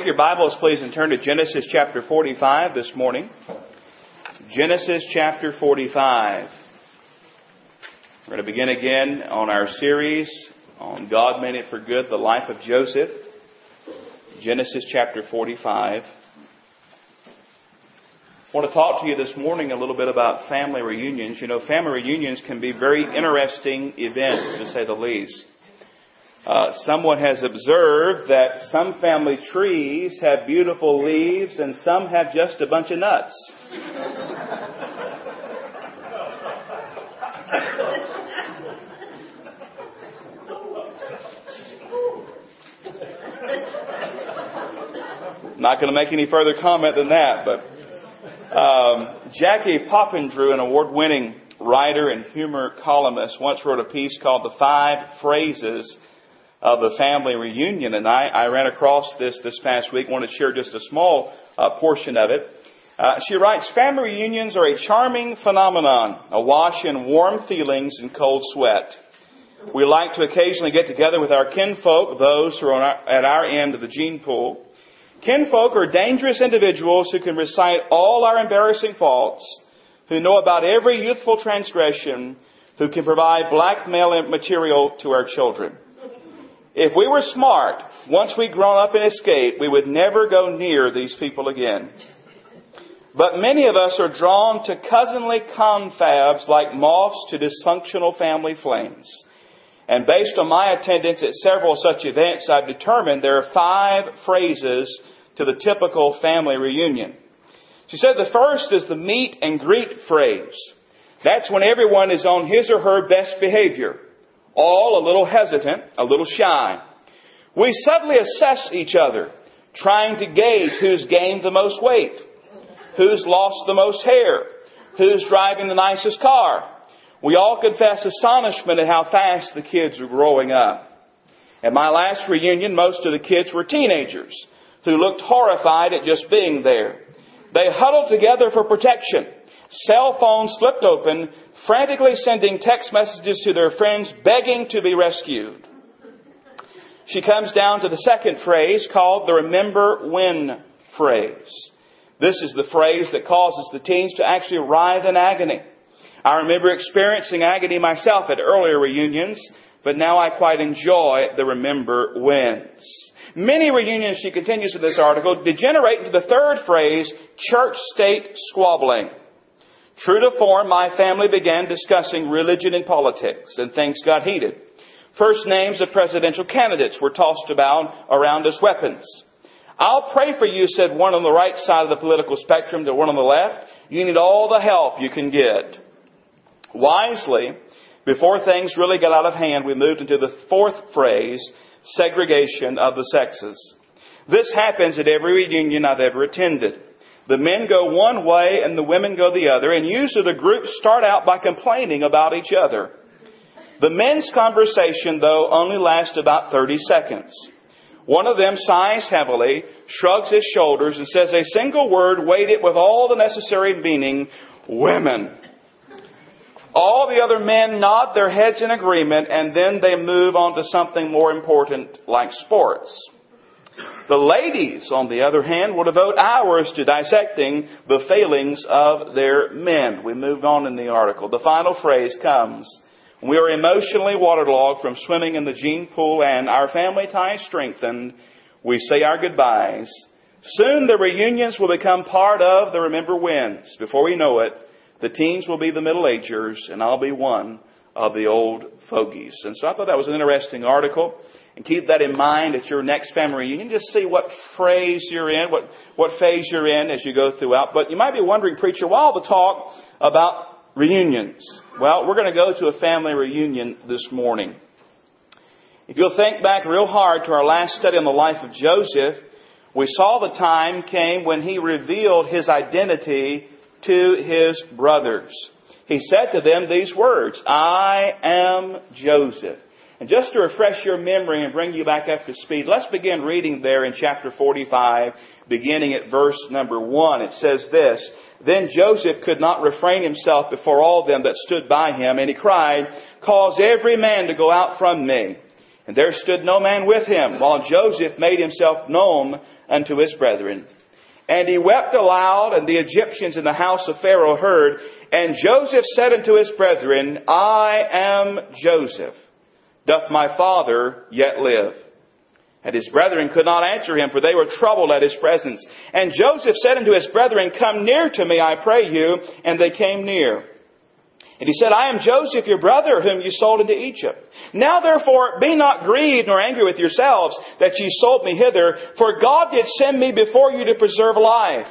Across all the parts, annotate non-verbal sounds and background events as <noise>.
Take your Bibles, please, and turn to Genesis chapter 45 this morning. Genesis chapter 45. We're going to begin again on our series on God Meant It for Good, the life of Joseph. Genesis chapter 45. I want to talk to you this morning a little bit about family reunions. You know, family reunions can be very interesting events, to say the least. Uh, someone has observed that some family trees have beautiful leaves and some have just a bunch of nuts. Not going to make any further comment than that, but um, Jackie Papandrew, an award-winning writer and humor columnist, once wrote a piece called "The Five Phrases of the family reunion. And I, I ran across this this past week, wanted to share just a small uh, portion of it. Uh, she writes, family reunions are a charming phenomenon, awash in warm feelings and cold sweat. We like to occasionally get together with our kinfolk, those who are our, at our end of the gene pool. Kinfolk are dangerous individuals who can recite all our embarrassing faults, who know about every youthful transgression, who can provide blackmail material to our children. If we were smart, once we'd grown up and escaped, we would never go near these people again. But many of us are drawn to cousinly confabs like moths to dysfunctional family flames. And based on my attendance at several such events, I've determined there are five phrases to the typical family reunion. She said the first is the meet and greet phrase. That's when everyone is on his or her best behavior all a little hesitant, a little shy. We subtly assess each other, trying to gauge who's gained the most weight, who's lost the most hair, who's driving the nicest car. We all confess astonishment at how fast the kids are growing up. At my last reunion, most of the kids were teenagers who looked horrified at just being there. They huddled together for protection cell phones flipped open, frantically sending text messages to their friends begging to be rescued. She comes down to the second phrase called the remember when phrase. This is the phrase that causes the teens to actually writhe in agony. I remember experiencing agony myself at earlier reunions, but now I quite enjoy the remember whens. Many reunions, she continues in this article, degenerate into the third phrase, church state squabbling. True to form, my family began discussing religion and politics, and things got heated. First names of presidential candidates were tossed about around as weapons. I'll pray for you, said one on the right side of the political spectrum to one on the left. You need all the help you can get. Wisely, before things really got out of hand, we moved into the fourth phrase, segregation of the sexes. This happens at every reunion I've ever attended. The men go one way and the women go the other, and usually the groups start out by complaining about each other. The men's conversation, though, only lasts about 30 seconds. One of them sighs heavily, shrugs his shoulders, and says a single word weighted with all the necessary meaning, women. All the other men nod their heads in agreement, and then they move on to something more important like sports. The ladies, on the other hand, will devote hours to dissecting the failings of their men. We moved on in the article. The final phrase comes. We are emotionally waterlogged from swimming in the gene pool and our family ties strengthened. We say our goodbyes. Soon the reunions will become part of the Remember Whens. Before we know it, the teens will be the middle agers and I'll be one of the old fogies. And so I thought that was an interesting article. And keep that in mind at your next family reunion. Just see what phrase you're in, what, what phase you're in as you go throughout. But you might be wondering, preacher, why all the talk about reunions? Well, we're going to go to a family reunion this morning. If you'll think back real hard to our last study on the life of Joseph, we saw the time came when he revealed his identity to his brothers. He said to them these words, I am Joseph. And just to refresh your memory and bring you back up to speed, let's begin reading there in chapter 45, beginning at verse number 1. It says this, Then Joseph could not refrain himself before all them that stood by him, and he cried, Cause every man to go out from me. And there stood no man with him, while Joseph made himself known unto his brethren. And he wept aloud, and the Egyptians in the house of Pharaoh heard. And Joseph said unto his brethren, I am Joseph. Doth my father yet live? And his brethren could not answer him, for they were troubled at his presence. And Joseph said unto his brethren, Come near to me, I pray you. And they came near. And he said, I am Joseph, your brother, whom you sold into Egypt. Now therefore, be not grieved nor angry with yourselves that ye sold me hither, for God did send me before you to preserve life.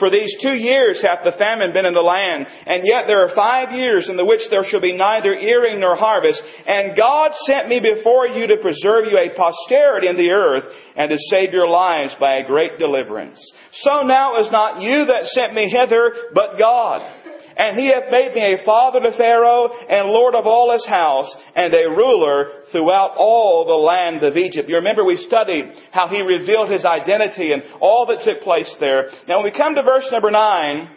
For these two years hath the famine been in the land, and yet there are five years in the which there shall be neither earing nor harvest. And God sent me before you to preserve you a posterity in the earth, and to save your lives by a great deliverance. So now is not you that sent me hither, but God. And he hath made me a father to Pharaoh, and lord of all his house, and a ruler throughout all the land of Egypt. You remember we studied how he revealed his identity and all that took place there. Now when we come to verse number nine,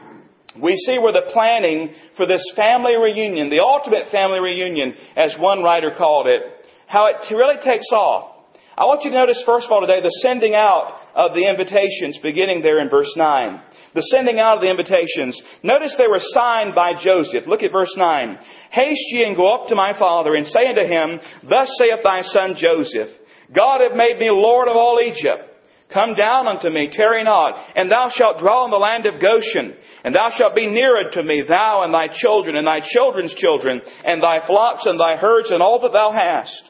we see where the planning for this family reunion, the ultimate family reunion, as one writer called it, how it really takes off. I want you to notice, first of all, today, the sending out of the invitations beginning there in verse 9 the sending out of the invitations. Notice they were signed by Joseph. Look at verse 9. Haste ye and go up to my father and say unto him, Thus saith thy son Joseph, God hath made me Lord of all Egypt. Come down unto me, tarry not, and thou shalt dwell in the land of Goshen, and thou shalt be near unto me, thou and thy children, and thy children's children, and thy flocks and thy herds, and all that thou hast.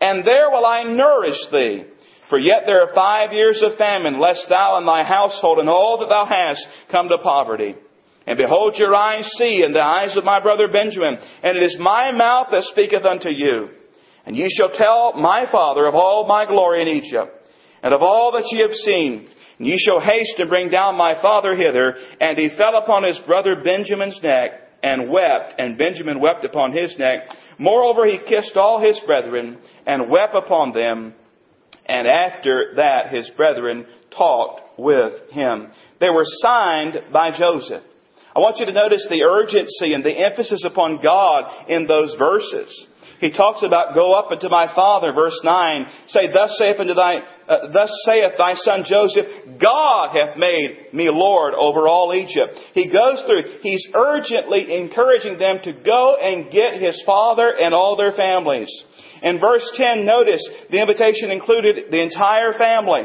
And there will I nourish thee for yet there are five years of famine, lest thou and thy household and all that thou hast come to poverty. And behold, your eyes see, and the eyes of my brother Benjamin, and it is my mouth that speaketh unto you. And ye shall tell my father of all my glory in Egypt, and of all that ye have seen. And ye shall haste to bring down my father hither. And he fell upon his brother Benjamin's neck, and wept, and Benjamin wept upon his neck. Moreover, he kissed all his brethren, and wept upon them, and after that, his brethren talked with him. They were signed by Joseph. I want you to notice the urgency and the emphasis upon God in those verses. He talks about go up unto my father, verse 9. Say, thus saith unto thy, uh, thus saith thy son Joseph, God hath made me Lord over all Egypt. He goes through, he's urgently encouraging them to go and get his father and all their families. In verse 10, notice the invitation included the entire family.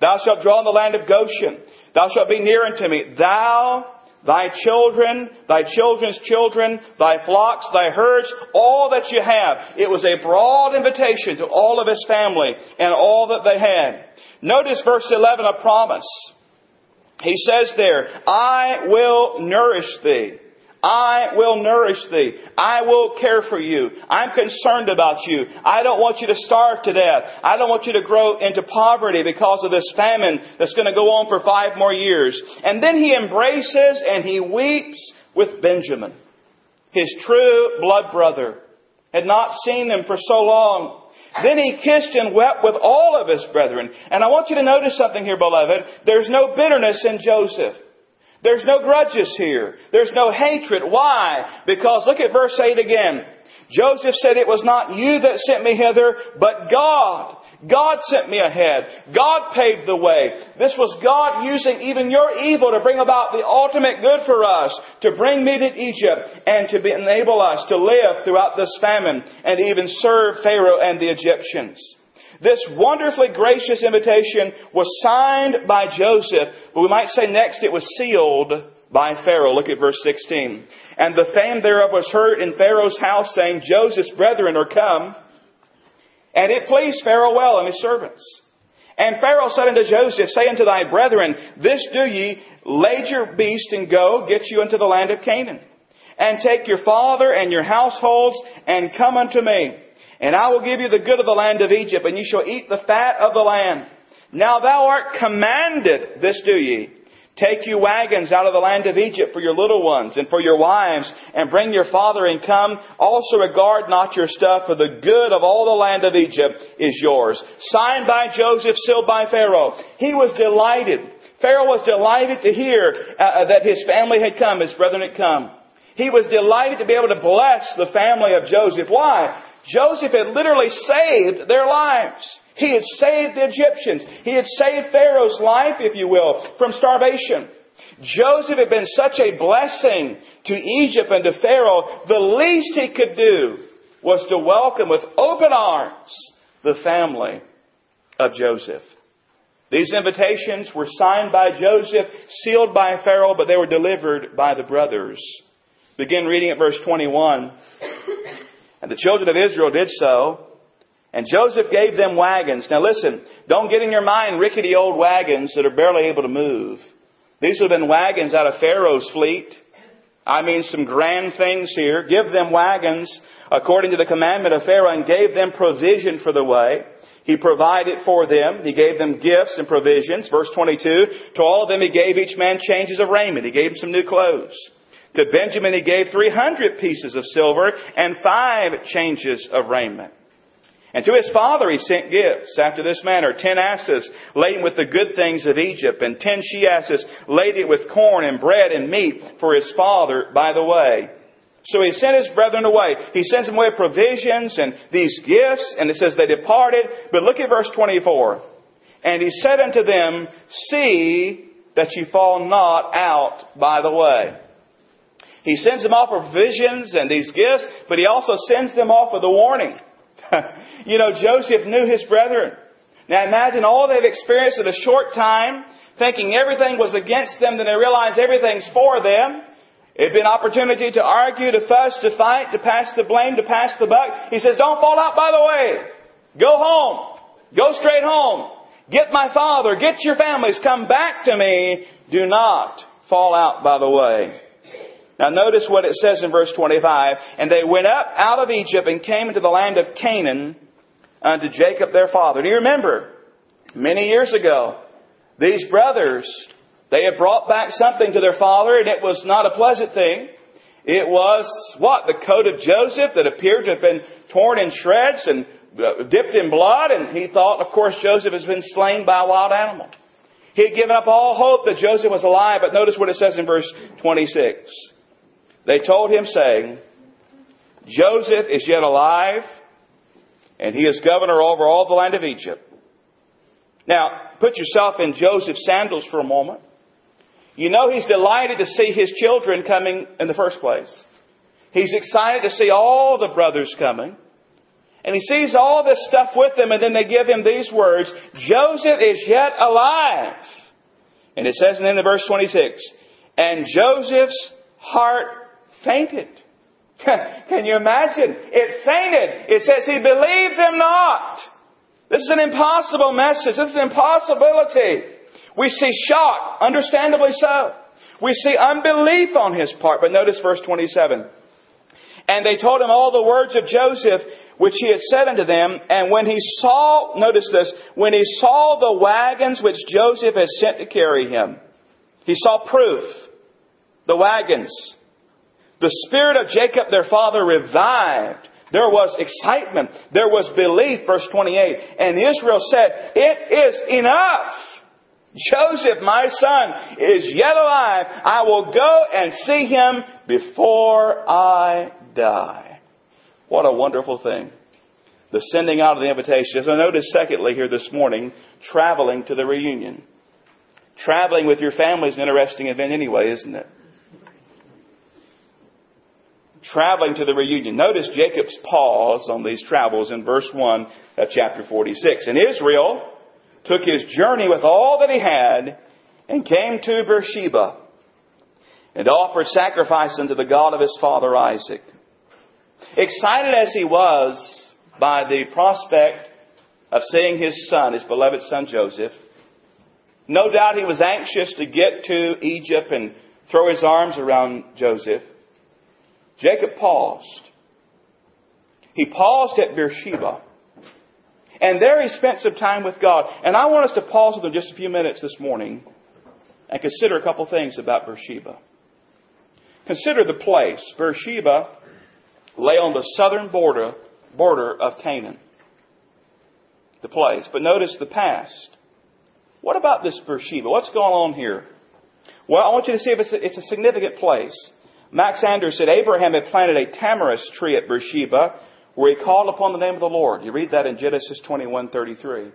Thou shalt draw in the land of Goshen. Thou shalt be near unto me. Thou, thy children, thy children's children, thy flocks, thy herds, all that you have. It was a broad invitation to all of his family and all that they had. Notice verse 11, a promise. He says there, I will nourish thee. I will nourish thee. I will care for you. I'm concerned about you. I don't want you to starve to death. I don't want you to grow into poverty because of this famine that's going to go on for five more years. And then he embraces and he weeps with Benjamin, his true blood brother. Had not seen him for so long. Then he kissed and wept with all of his brethren. And I want you to notice something here, beloved. There's no bitterness in Joseph. There's no grudges here. There's no hatred. Why? Because look at verse 8 again. Joseph said, It was not you that sent me hither, but God. God sent me ahead. God paved the way. This was God using even your evil to bring about the ultimate good for us, to bring me to Egypt and to enable us to live throughout this famine and even serve Pharaoh and the Egyptians. This wonderfully gracious invitation was signed by Joseph, but we might say next it was sealed by Pharaoh. Look at verse 16. And the fame thereof was heard in Pharaoh's house, saying, Joseph's brethren are come. And it pleased Pharaoh well and his servants. And Pharaoh said unto Joseph, Say unto thy brethren, This do ye, lade your beast and go, get you into the land of Canaan. And take your father and your households, and come unto me. And I will give you the good of the land of Egypt, and you shall eat the fat of the land. Now thou art commanded, this do ye. Take you wagons out of the land of Egypt for your little ones and for your wives, and bring your father and come. Also regard not your stuff, for the good of all the land of Egypt is yours. Signed by Joseph, sealed by Pharaoh. He was delighted. Pharaoh was delighted to hear uh, that his family had come, his brethren had come. He was delighted to be able to bless the family of Joseph. Why? Joseph had literally saved their lives. He had saved the Egyptians. He had saved Pharaoh's life, if you will, from starvation. Joseph had been such a blessing to Egypt and to Pharaoh, the least he could do was to welcome with open arms the family of Joseph. These invitations were signed by Joseph, sealed by Pharaoh, but they were delivered by the brothers. Begin reading at verse 21. And the children of Israel did so. And Joseph gave them wagons. Now listen, don't get in your mind rickety old wagons that are barely able to move. These would have been wagons out of Pharaoh's fleet. I mean some grand things here. Give them wagons according to the commandment of Pharaoh and gave them provision for the way. He provided for them. He gave them gifts and provisions. Verse 22, to all of them he gave each man changes of raiment. He gave them some new clothes. To Benjamin he gave 300 pieces of silver and five changes of raiment. And to his father he sent gifts after this manner, ten asses laden with the good things of Egypt, and ten she asses laden with corn and bread and meat for his father by the way. So he sent his brethren away. He sends them away provisions and these gifts, and it says they departed. But look at verse 24. And he said unto them, See that ye fall not out by the way. He sends them off with provisions and these gifts, but he also sends them off with a warning. <laughs> you know, Joseph knew his brethren. Now imagine all they've experienced in a short time, thinking everything was against them, then they realize everything's for them. It'd be an opportunity to argue, to fuss, to fight, to pass the blame, to pass the buck. He says, don't fall out by the way. Go home. Go straight home. Get my father. Get your families. Come back to me. Do not fall out by the way. Now notice what it says in verse 25. And they went up out of Egypt and came into the land of Canaan unto Jacob their father. Do you remember? Many years ago, these brothers, they had brought back something to their father and it was not a pleasant thing. It was what? The coat of Joseph that appeared to have been torn in shreds and uh, dipped in blood and he thought, of course, Joseph has been slain by a wild animal. He had given up all hope that Joseph was alive, but notice what it says in verse 26. They told him, saying, Joseph is yet alive, and he is governor over all the land of Egypt. Now, put yourself in Joseph's sandals for a moment. You know he's delighted to see his children coming in the first place. He's excited to see all the brothers coming. And he sees all this stuff with them, and then they give him these words Joseph is yet alive. And it says in the verse 26, and Joseph's heart fainted. Can you imagine? It fainted. It says he believed them not. This is an impossible message. This is an impossibility. We see shock, understandably so. We see unbelief on his part. But notice verse 27. And they told him all the words of Joseph, which he had said unto them. And when he saw, notice this, when he saw the wagons which Joseph had sent to carry him, he saw proof. The wagons. The spirit of Jacob, their father, revived. There was excitement. There was belief, verse 28. And Israel said, It is enough. Joseph, my son, is yet alive. I will go and see him before I die. What a wonderful thing. The sending out of the invitation. As I noticed, secondly, here this morning, traveling to the reunion. Traveling with your family is an interesting event anyway, isn't it? Traveling to the reunion. Notice Jacob's pause on these travels in verse 1 of chapter 46. And Israel took his journey with all that he had and came to Beersheba and offered sacrifice unto the God of his father Isaac. Excited as he was by the prospect of seeing his son, his beloved son Joseph, no doubt he was anxious to get to Egypt and throw his arms around Joseph. Jacob paused. He paused at Beersheba. And there he spent some time with God. And I want us to pause with him just a few minutes this morning and consider a couple things about Beersheba. Consider the place. Beersheba lay on the southern border, border of Canaan. The place. But notice the past. What about this Beersheba? What's going on here? Well, I want you to see if it's a, it's a significant place. Max Anders said Abraham had planted a tamarisk tree at Beersheba, where he called upon the name of the Lord. You read that in Genesis 21:33.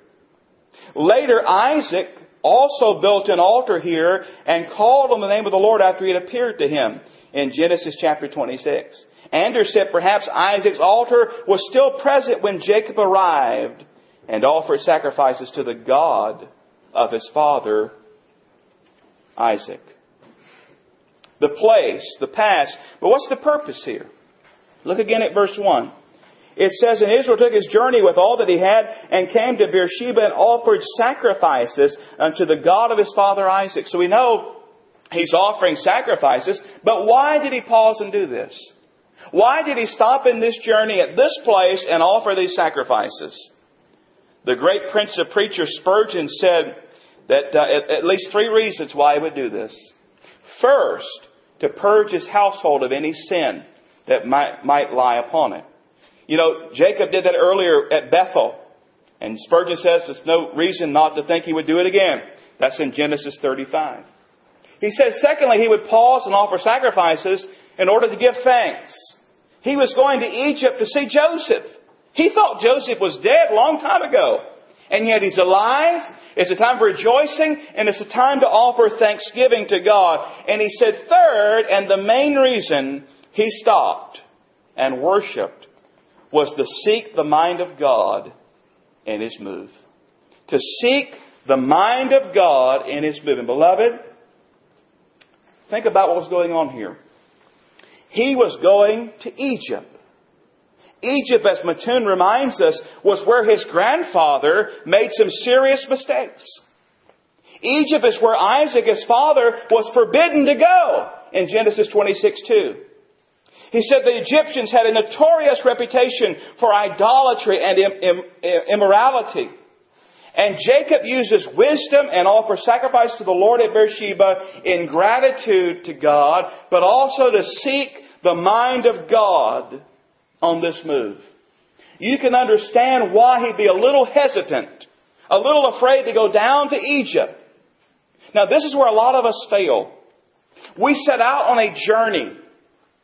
Later, Isaac also built an altar here and called on the name of the Lord after he had appeared to him in Genesis chapter 26. Anders said perhaps Isaac's altar was still present when Jacob arrived and offered sacrifices to the God of his father, Isaac. The place, the past, but what's the purpose here? Look again at verse 1. It says, And Israel took his journey with all that he had and came to Beersheba and offered sacrifices unto the God of his father Isaac. So we know he's offering sacrifices, but why did he pause and do this? Why did he stop in this journey at this place and offer these sacrifices? The great prince of preachers Spurgeon said that uh, at least three reasons why he would do this. First, to purge his household of any sin that might, might lie upon it. You know, Jacob did that earlier at Bethel. And Spurgeon says there's no reason not to think he would do it again. That's in Genesis 35. He says, secondly, he would pause and offer sacrifices in order to give thanks. He was going to Egypt to see Joseph. He thought Joseph was dead a long time ago. And yet he's alive. It's a time for rejoicing and it's a time to offer thanksgiving to God. And he said third, and the main reason he stopped and worshiped was to seek the mind of God in his move. To seek the mind of God in his move. And beloved, think about what was going on here. He was going to Egypt. Egypt, as Matun reminds us, was where his grandfather made some serious mistakes. Egypt is where Isaac, his father, was forbidden to go in Genesis 26 2. He said the Egyptians had a notorious reputation for idolatry and immorality. And Jacob uses wisdom and offers sacrifice to the Lord at Beersheba in gratitude to God, but also to seek the mind of God on this move. You can understand why he'd be a little hesitant, a little afraid to go down to Egypt. Now this is where a lot of us fail. We set out on a journey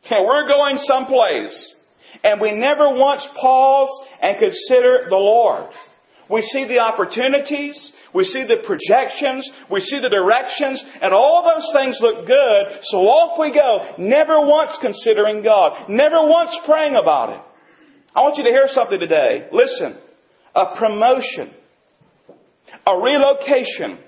Okay, we're going someplace. And we never once pause and consider the Lord. We see the opportunities, we see the projections, we see the directions, and all those things look good, so off we go, never once considering God, never once praying about it. I want you to hear something today. Listen. A promotion, a relocation,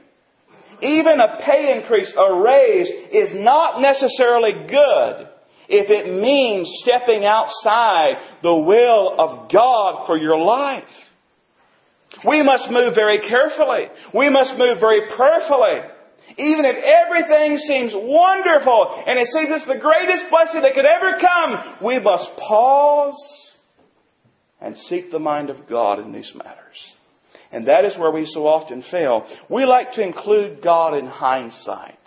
even a pay increase, a raise is not necessarily good if it means stepping outside the will of God for your life. We must move very carefully. We must move very prayerfully. Even if everything seems wonderful and it seems it's the greatest blessing that could ever come, we must pause and seek the mind of God in these matters. And that is where we so often fail. We like to include God in hindsight.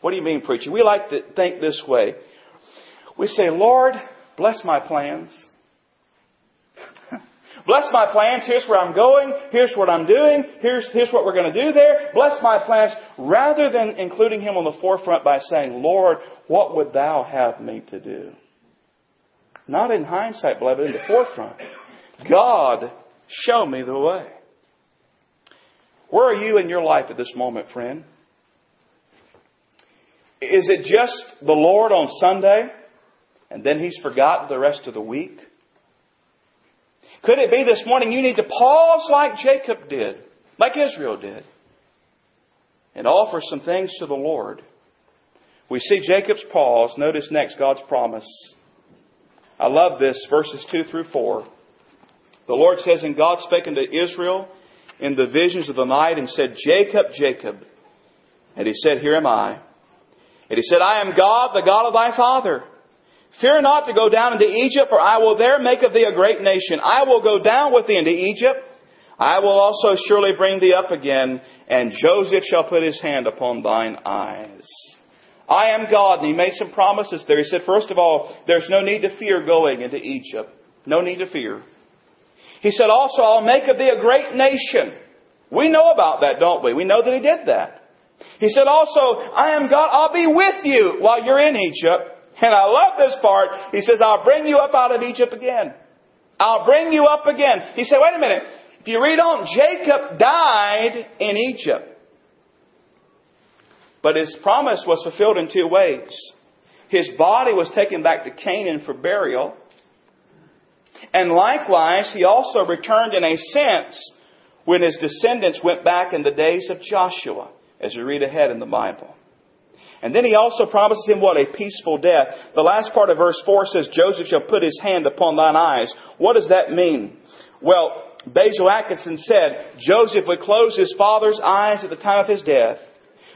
What do you mean, preacher? We like to think this way. We say, Lord, bless my plans. Bless my plans. Here's where I'm going. Here's what I'm doing. Here's, here's what we're going to do there. Bless my plans. Rather than including Him on the forefront by saying, Lord, what would Thou have me to do? Not in hindsight, beloved, in the forefront. God, show me the way. Where are you in your life at this moment, friend? Is it just the Lord on Sunday? and then he's forgotten the rest of the week? Could it be this morning you need to pause like Jacob did, like Israel did, and offer some things to the Lord? We see Jacob's pause. Notice next God's promise. I love this, verses 2 through 4. The Lord says, And God spake unto Israel in the visions of the night and said, Jacob, Jacob. And he said, Here am I. And he said, I am God, the God of thy father. Fear not to go down into Egypt, for I will there make of thee a great nation. I will go down with thee into Egypt. I will also surely bring thee up again, and Joseph shall put his hand upon thine eyes. I am God, and he made some promises there. He said, first of all, there's no need to fear going into Egypt. No need to fear. He said also, I'll make of thee a great nation. We know about that, don't we? We know that he did that. He said also, I am God, I'll be with you while you're in Egypt. And I love this part. He says, I'll bring you up out of Egypt again. I'll bring you up again. He said, wait a minute. If you read on, Jacob died in Egypt. But his promise was fulfilled in two ways. His body was taken back to Canaan for burial. And likewise, he also returned in a sense when his descendants went back in the days of Joshua, as we read ahead in the Bible. And then he also promises him what? A peaceful death. The last part of verse 4 says, Joseph shall put his hand upon thine eyes. What does that mean? Well, Basil Atkinson said, Joseph would close his father's eyes at the time of his death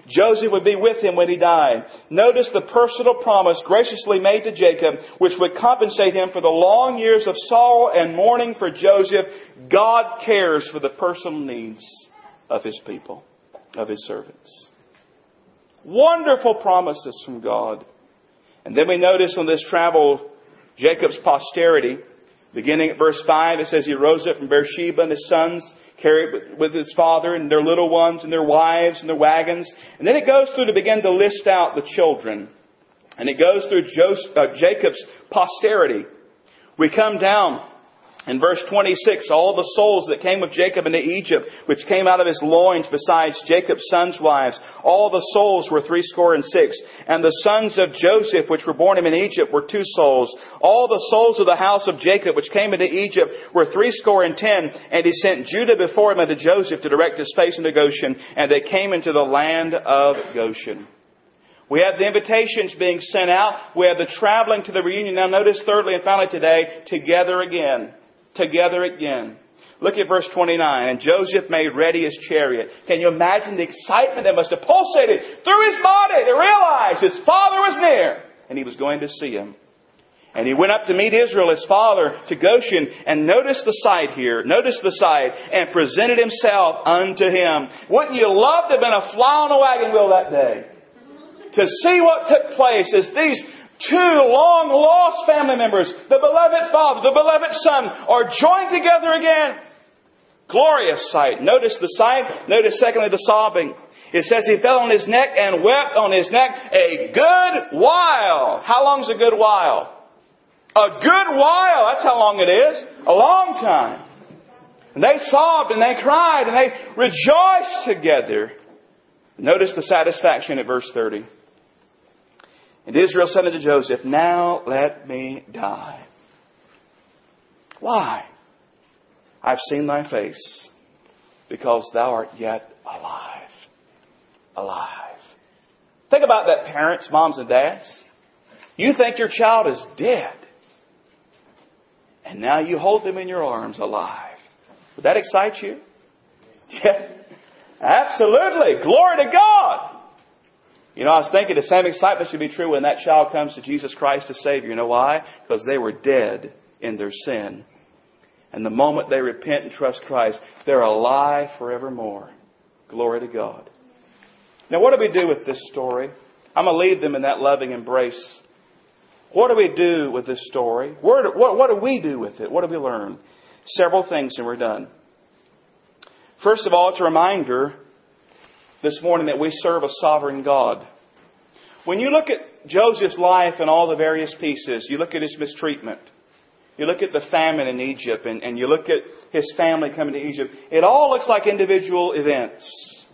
Joseph would be with him when he died. Notice the personal promise graciously made to Jacob, which would compensate him for the long years of sorrow and mourning for Joseph. God cares for the personal needs of his people, of his servants. Wonderful promises from God. And then we notice on this travel, Jacob's posterity, beginning at verse 5, it says he rose up from Beersheba and his sons carried with his father and their little ones and their wives and their wagons. And then it goes through to begin to list out the children. And it goes through Joseph, uh, Jacob's posterity. We come down in verse 26, all the souls that came with Jacob into Egypt, which came out of his loins besides Jacob's sons' wives, all the souls were threescore and six. And the sons of Joseph, which were born him in Egypt, were two souls. All the souls of the house of Jacob, which came into Egypt, were threescore and ten. And he sent Judah before him unto Joseph to direct his face into Goshen. And they came into the land of Goshen. We have the invitations being sent out. We have the traveling to the reunion. Now notice thirdly and finally today, together again together again. Look at verse 29. And Joseph made ready his chariot. Can you imagine the excitement that must have pulsated through his body to realize his father was near and he was going to see him? And he went up to meet Israel, his father, to Goshen, and notice the sight here, notice the sight, and presented himself unto him. Wouldn't you love to have been a fly on a wagon wheel that day? To see what took place as these Two long lost family members, the beloved father, the beloved son, are joined together again. Glorious sight. Notice the sight. Notice secondly the sobbing. It says he fell on his neck and wept on his neck a good while. How long's a good while? A good while. That's how long it is. A long time. And they sobbed and they cried and they rejoiced together. Notice the satisfaction at verse 30. And Israel said unto Joseph, Now let me die. Why? I've seen thy face, because thou art yet alive. Alive. Think about that, parents, moms, and dads. You think your child is dead, and now you hold them in your arms alive. Would that excite you? <laughs> Yeah. Absolutely. Glory to God. You know, I was thinking the same excitement should be true when that child comes to Jesus Christ as Savior. You know why? Because they were dead in their sin. And the moment they repent and trust Christ, they're alive forevermore. Glory to God. Now, what do we do with this story? I'm going to leave them in that loving embrace. What do we do with this story? What, what, what do we do with it? What do we learn? Several things, and we're done. First of all, it's a reminder this morning that we serve a sovereign God. When you look at Joseph's life and all the various pieces, you look at his mistreatment, you look at the famine in Egypt, and, and you look at his family coming to Egypt, it all looks like individual events.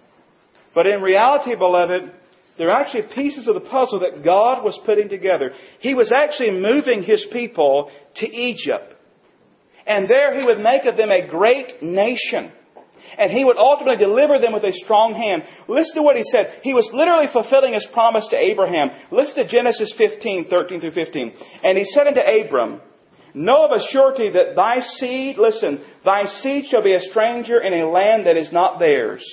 But in reality, beloved, they're actually pieces of the puzzle that God was putting together. He was actually moving his people to Egypt. And there he would make of them a great nation and he would ultimately deliver them with a strong hand. Listen to what he said. He was literally fulfilling his promise to Abraham. Listen to Genesis 15, 13 through 15. And he said unto Abram, Know of a surety that thy seed, listen, thy seed shall be a stranger in a land that is not theirs,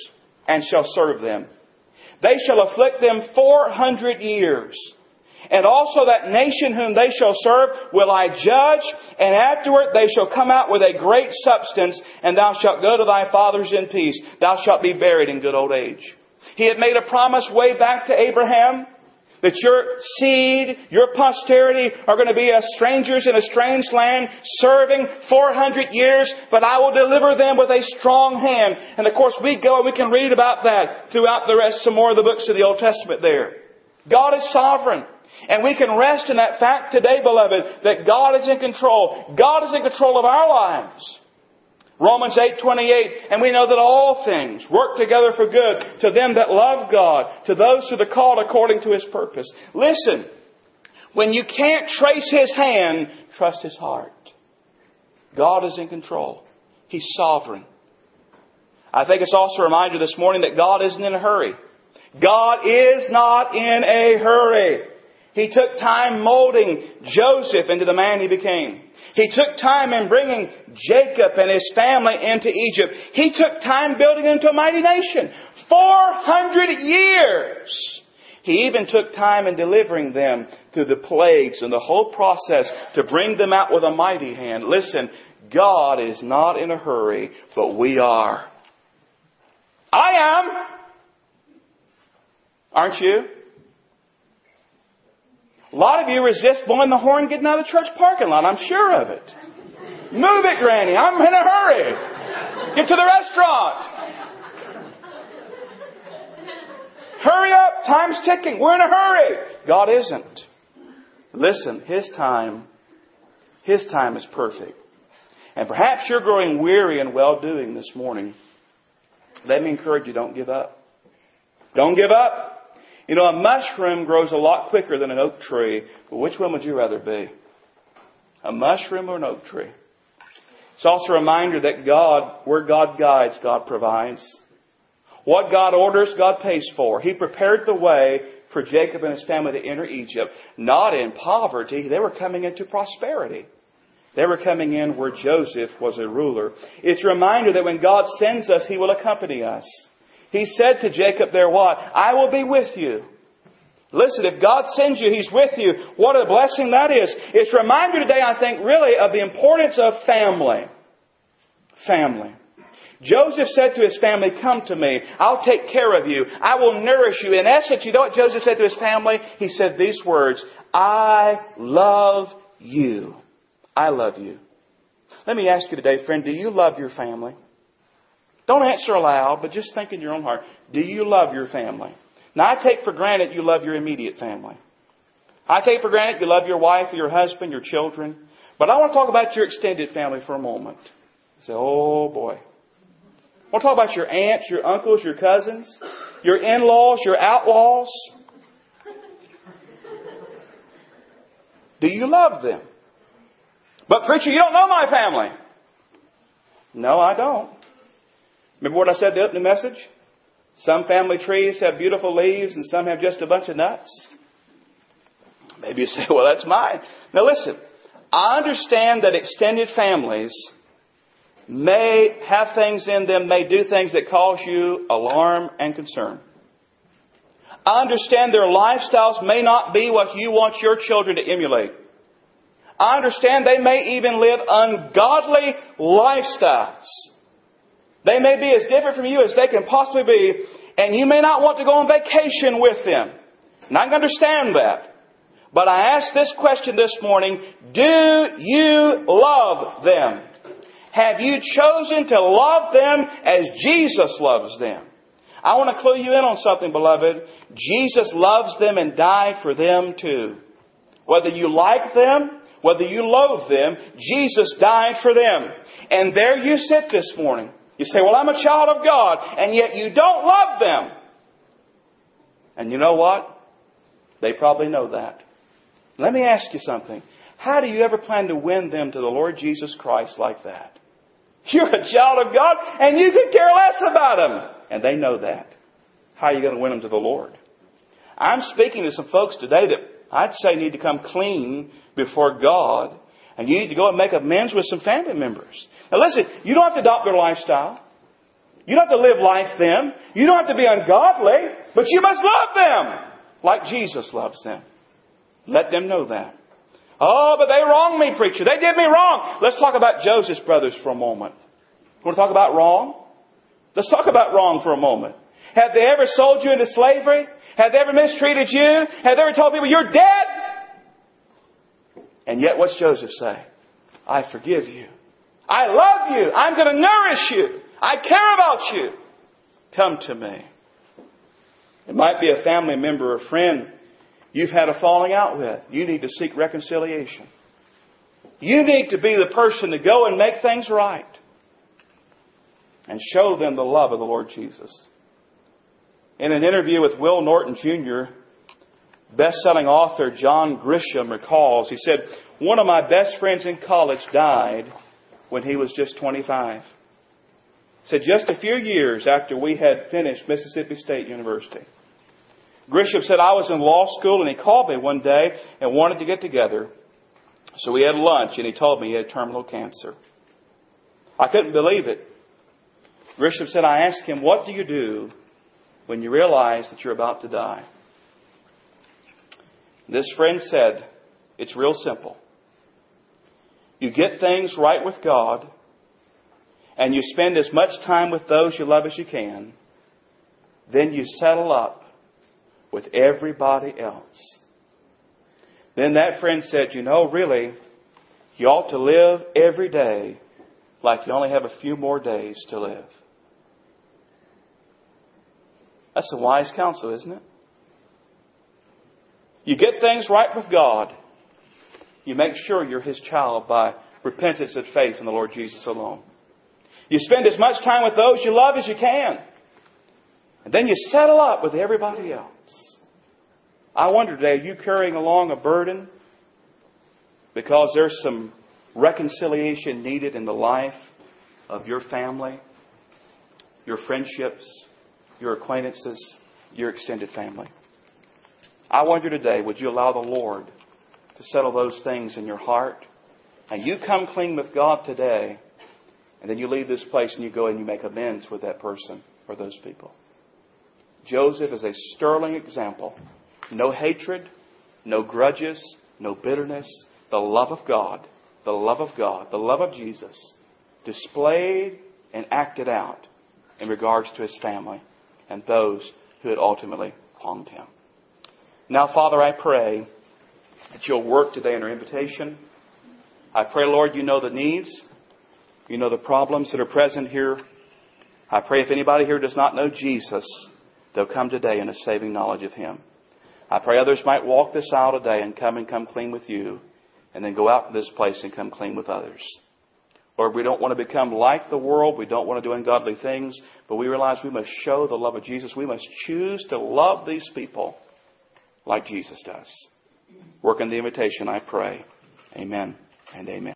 and shall serve them. They shall afflict them four hundred years. And also that nation whom they shall serve will I judge, and afterward they shall come out with a great substance, and thou shalt go to thy fathers in peace. Thou shalt be buried in good old age. He had made a promise way back to Abraham that your seed, your posterity are going to be as strangers in a strange land, serving 400 years, but I will deliver them with a strong hand. And of course we go and we can read about that throughout the rest, some more of the books of the Old Testament there. God is sovereign. And we can rest in that fact today, beloved, that God is in control. God is in control of our lives. Romans 8:28 and we know that all things work together for good to them that love God to those who are called according to his purpose. Listen, when you can't trace his hand, trust his heart. God is in control. He's sovereign. I think it's also a reminder this morning that God isn't in a hurry. God is not in a hurry. He took time molding Joseph into the man he became. He took time in bringing Jacob and his family into Egypt. He took time building them into a mighty nation. 400 years. He even took time in delivering them through the plagues and the whole process to bring them out with a mighty hand. Listen, God is not in a hurry, but we are. I am. Aren't you? A lot of you resist blowing the horn getting out of the church parking lot. I'm sure of it. Move it, Granny. I'm in a hurry. Get to the restaurant. Hurry up. Time's ticking. We're in a hurry. God isn't. Listen, His time, His time is perfect. And perhaps you're growing weary and well doing this morning. Let me encourage you, don't give up. Don't give up. You know, a mushroom grows a lot quicker than an oak tree, but which one would you rather be? A mushroom or an oak tree? It's also a reminder that God, where God guides, God provides. What God orders, God pays for. He prepared the way for Jacob and his family to enter Egypt, not in poverty. They were coming into prosperity. They were coming in where Joseph was a ruler. It's a reminder that when God sends us, He will accompany us. He said to Jacob there what? I will be with you. Listen, if God sends you, He's with you. What a blessing that is. It's a reminder today, I think, really of the importance of family. Family. Joseph said to his family, Come to me. I'll take care of you. I will nourish you. In essence, you know what Joseph said to his family? He said these words I love you. I love you. Let me ask you today, friend, do you love your family? Don't answer aloud, but just think in your own heart. Do you love your family? Now, I take for granted you love your immediate family. I take for granted you love your wife your husband, your children. But I want to talk about your extended family for a moment. Say, oh boy. I want to talk about your aunts, your uncles, your cousins, your in-laws, your outlaws. Do you love them? But preacher, you don't know my family. No, I don't. Remember what I said the the message? Some family trees have beautiful leaves and some have just a bunch of nuts. Maybe you say, <laughs> well, that's mine. Now listen, I understand that extended families may have things in them, may do things that cause you alarm and concern. I understand their lifestyles may not be what you want your children to emulate. I understand they may even live ungodly lifestyles. They may be as different from you as they can possibly be, and you may not want to go on vacation with them. And I can understand that. But I ask this question this morning Do you love them? Have you chosen to love them as Jesus loves them? I want to clue you in on something, beloved. Jesus loves them and died for them too. Whether you like them, whether you loathe them, Jesus died for them. And there you sit this morning. You say, well, I'm a child of God, and yet you don't love them. And you know what? They probably know that. Let me ask you something. How do you ever plan to win them to the Lord Jesus Christ like that? <laughs> You're a child of God, and you could care less about them. And they know that. How are you going to win them to the Lord? I'm speaking to some folks today that I'd say need to come clean before God, and you need to go and make amends with some family members. Now listen, you don't have to adopt their lifestyle. You don't have to live like them. You don't have to be ungodly, but you must love them like Jesus loves them. Let them know that. Oh, but they wronged me, preacher. They did me wrong. Let's talk about Joseph's brothers for a moment. Want to talk about wrong? Let's talk about wrong for a moment. Have they ever sold you into slavery? Have they ever mistreated you? Have they ever told people you're dead? And yet, what's Joseph say? I forgive you. I love you. I'm going to nourish you. I care about you. Come to me. It might be a family member or friend you've had a falling out with. You need to seek reconciliation. You need to be the person to go and make things right and show them the love of the Lord Jesus. In an interview with Will Norton Jr., best-selling author John Grisham recalls, he said, one of my best friends in college died when he was just 25. He said, just a few years after we had finished Mississippi State University. Grisham said, I was in law school and he called me one day and wanted to get together. So we had lunch and he told me he had terminal cancer. I couldn't believe it. Grisham said, I asked him, what do you do when you realize that you're about to die? This friend said, it's real simple. You get things right with God, and you spend as much time with those you love as you can, then you settle up with everybody else. Then that friend said, You know, really, you ought to live every day like you only have a few more days to live. That's a wise counsel, isn't it? You get things right with God. You make sure you're His child by repentance and faith in the Lord Jesus alone. You spend as much time with those you love as you can. And then you settle up with everybody else. I wonder today, are you carrying along a burden because there's some reconciliation needed in the life of your family, your friendships, your acquaintances, your extended family. I wonder today, would you allow the Lord to settle those things in your heart? And you come clean with God today, and then you leave this place and you go and you make amends with that person or those people. Joseph is a sterling example. No hatred, no grudges, no bitterness. The love of God, the love of God, the love of Jesus displayed and acted out in regards to his family and those who had ultimately harmed him. Now, Father, I pray that you'll work today in our invitation. I pray, Lord, you know the needs. You know the problems that are present here. I pray if anybody here does not know Jesus, they'll come today in a saving knowledge of him. I pray others might walk this aisle today and come and come clean with you, and then go out from this place and come clean with others. Lord, we don't want to become like the world. We don't want to do ungodly things, but we realize we must show the love of Jesus. We must choose to love these people like Jesus does. Work in the invitation, I pray. Amen and amen.